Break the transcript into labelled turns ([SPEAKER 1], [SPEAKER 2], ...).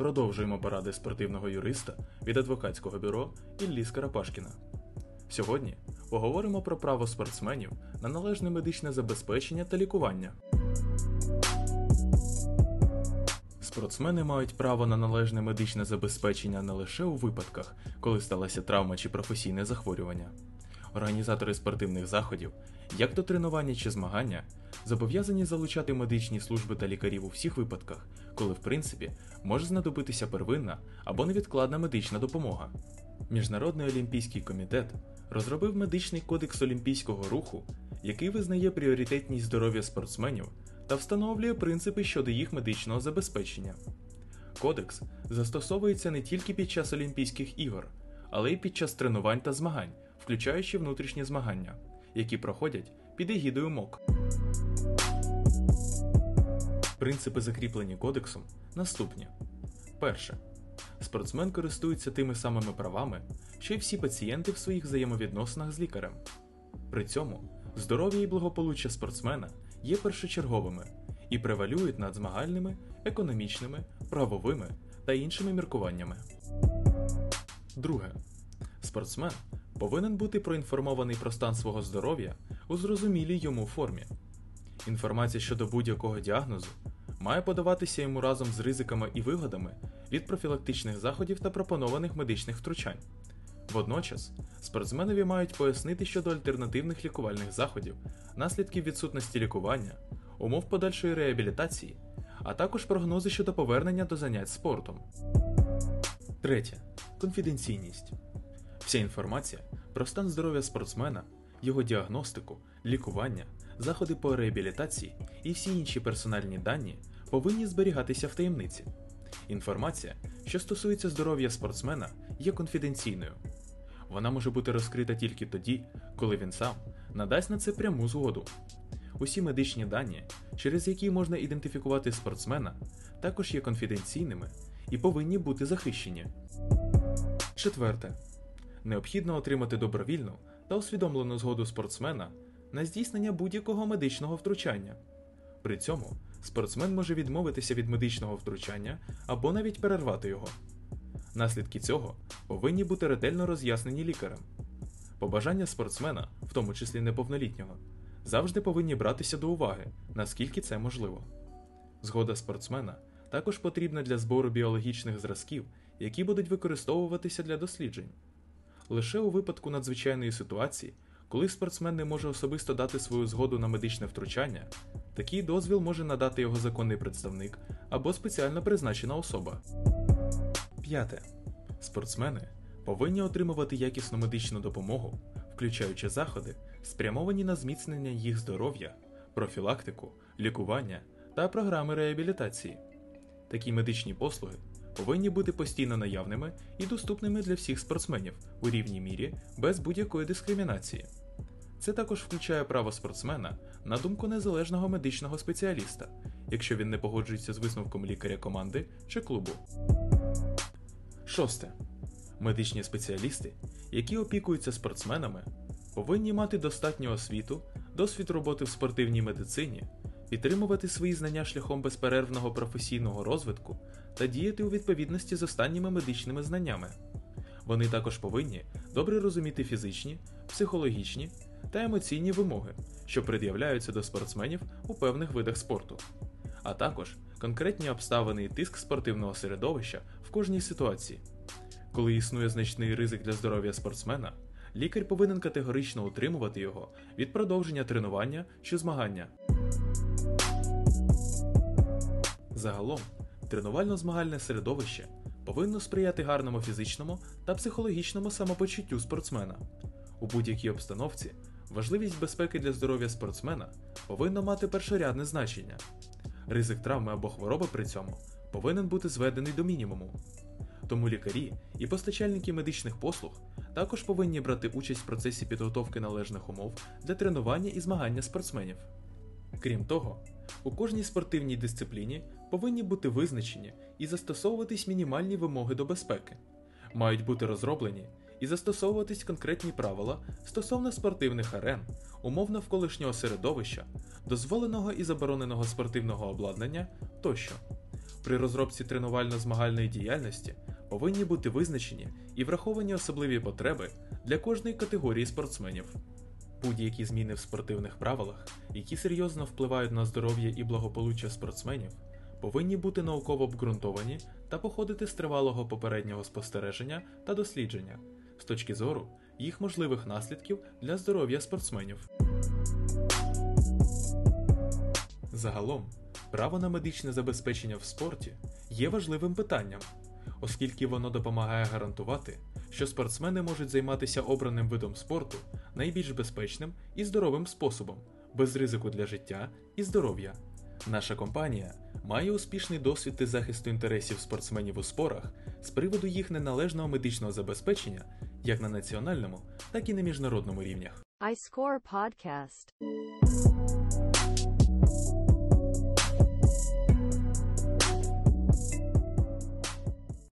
[SPEAKER 1] Продовжуємо поради спортивного юриста від адвокатського бюро Іллі Скарапашкіна. Сьогодні поговоримо про право спортсменів на належне медичне забезпечення та лікування. Спортсмени мають право на належне медичне забезпечення не лише у випадках, коли сталася травма чи професійне захворювання. Організатори спортивних заходів, як до тренування чи змагання, зобов'язані залучати медичні служби та лікарів у всіх випадках, коли в принципі може знадобитися первинна або невідкладна медична допомога. Міжнародний олімпійський комітет розробив медичний кодекс олімпійського руху, який визнає пріоритетність здоров'я спортсменів та встановлює принципи щодо їх медичного забезпечення. Кодекс застосовується не тільки під час Олімпійських ігор, але й під час тренувань та змагань, включаючи внутрішні змагання, які проходять під егідою МОК. Принципи, закріплені кодексом, наступні: перше. Спортсмен користується тими самими правами, що й всі пацієнти в своїх взаємовідносинах з лікарем. При цьому здоров'я і благополуччя спортсмена є першочерговими і превалюють над змагальними, економічними, правовими та іншими міркуваннями. Друге. Спортсмен повинен бути проінформований про стан свого здоров'я у зрозумілій йому формі. Інформація щодо будь-якого діагнозу має подаватися йому разом з ризиками і вигодами від профілактичних заходів та пропонованих медичних втручань. Водночас, спортсменові мають пояснити щодо альтернативних лікувальних заходів, наслідків відсутності лікування, умов подальшої реабілітації, а також прогнози щодо повернення до занять спортом. Третє. Конфіденційність. Вся інформація про стан здоров'я спортсмена, його діагностику, лікування, заходи по реабілітації і всі інші персональні дані повинні зберігатися в таємниці. Інформація, що стосується здоров'я спортсмена, є конфіденційною. Вона може бути розкрита тільки тоді, коли він сам надасть на це пряму згоду. Усі медичні дані, через які можна ідентифікувати спортсмена, також є конфіденційними і повинні бути захищені. Четверте. Необхідно отримати добровільну та усвідомлену згоду спортсмена на здійснення будь-якого медичного втручання. При цьому спортсмен може відмовитися від медичного втручання або навіть перервати його. Наслідки цього повинні бути ретельно роз'яснені лікарем. Побажання спортсмена, в тому числі неповнолітнього, завжди повинні братися до уваги, наскільки це можливо. Згода спортсмена також потрібна для збору біологічних зразків, які будуть використовуватися для досліджень. Лише у випадку надзвичайної ситуації, коли спортсмен не може особисто дати свою згоду на медичне втручання, такий дозвіл може надати його законний представник або спеціально призначена особа. П'яте. Спортсмени повинні отримувати якісну медичну допомогу, включаючи заходи, спрямовані на зміцнення їх здоров'я, профілактику, лікування та програми реабілітації. Такі медичні послуги повинні бути постійно наявними і доступними для всіх спортсменів у рівній мірі без будь-якої дискримінації. Це також включає право спортсмена на думку незалежного медичного спеціаліста, якщо він не погоджується з висновком лікаря команди чи клубу. Шосте. Медичні спеціалісти, які опікуються спортсменами, повинні мати достатню освіту, досвід роботи в спортивній медицині, підтримувати свої знання шляхом безперервного професійного розвитку та діяти у відповідності з останніми медичними знаннями. Вони також повинні добре розуміти фізичні, психологічні та емоційні вимоги, що пред'являються до спортсменів у певних видах спорту, а також конкретні обставини і тиск спортивного середовища в кожній ситуації. Коли існує значний ризик для здоров'я спортсмена, лікар повинен категорично утримувати його від продовження тренування чи змагання. Загалом, тренувально-змагальне середовище повинно сприяти гарному фізичному та психологічному самопочуттю спортсмена. У будь-якій обстановці важливість безпеки для здоров'я спортсмена повинна мати першорядне значення. Ризик травми або хвороби при цьому повинен бути зведений до мінімуму. Тому лікарі і постачальники медичних послуг також повинні брати участь в процесі підготовки належних умов для тренування і змагання спортсменів. Крім того, у кожній спортивній дисципліні повинні бути визначені і застосовуватись мінімальні вимоги до безпеки, мають бути розроблені і застосовуватись конкретні правила стосовно спортивних арен, умов навколишнього середовища, дозволеного і забороненого спортивного обладнання тощо. При розробці тренувально-змагальної діяльності повинні бути визначені і враховані особливі потреби для кожної категорії спортсменів. Будь-які зміни в спортивних правилах, які серйозно впливають на здоров'я і благополуччя спортсменів, повинні бути науково обґрунтовані та походити з тривалого попереднього спостереження та дослідження з точки зору їх можливих наслідків для здоров'я спортсменів. Загалом, право на медичне забезпечення в спорті є важливим питанням, оскільки воно допомагає гарантувати, що спортсмени можуть займатися обраним видом спорту найбільш безпечним і здоровим способом, без ризику для життя і здоров'я. Наша компанія має успішний досвід і захисту інтересів спортсменів у спорах з приводу їх неналежного медичного забезпечення як на національному, так і на міжнародному рівнях.
[SPEAKER 2] iScore Podcast.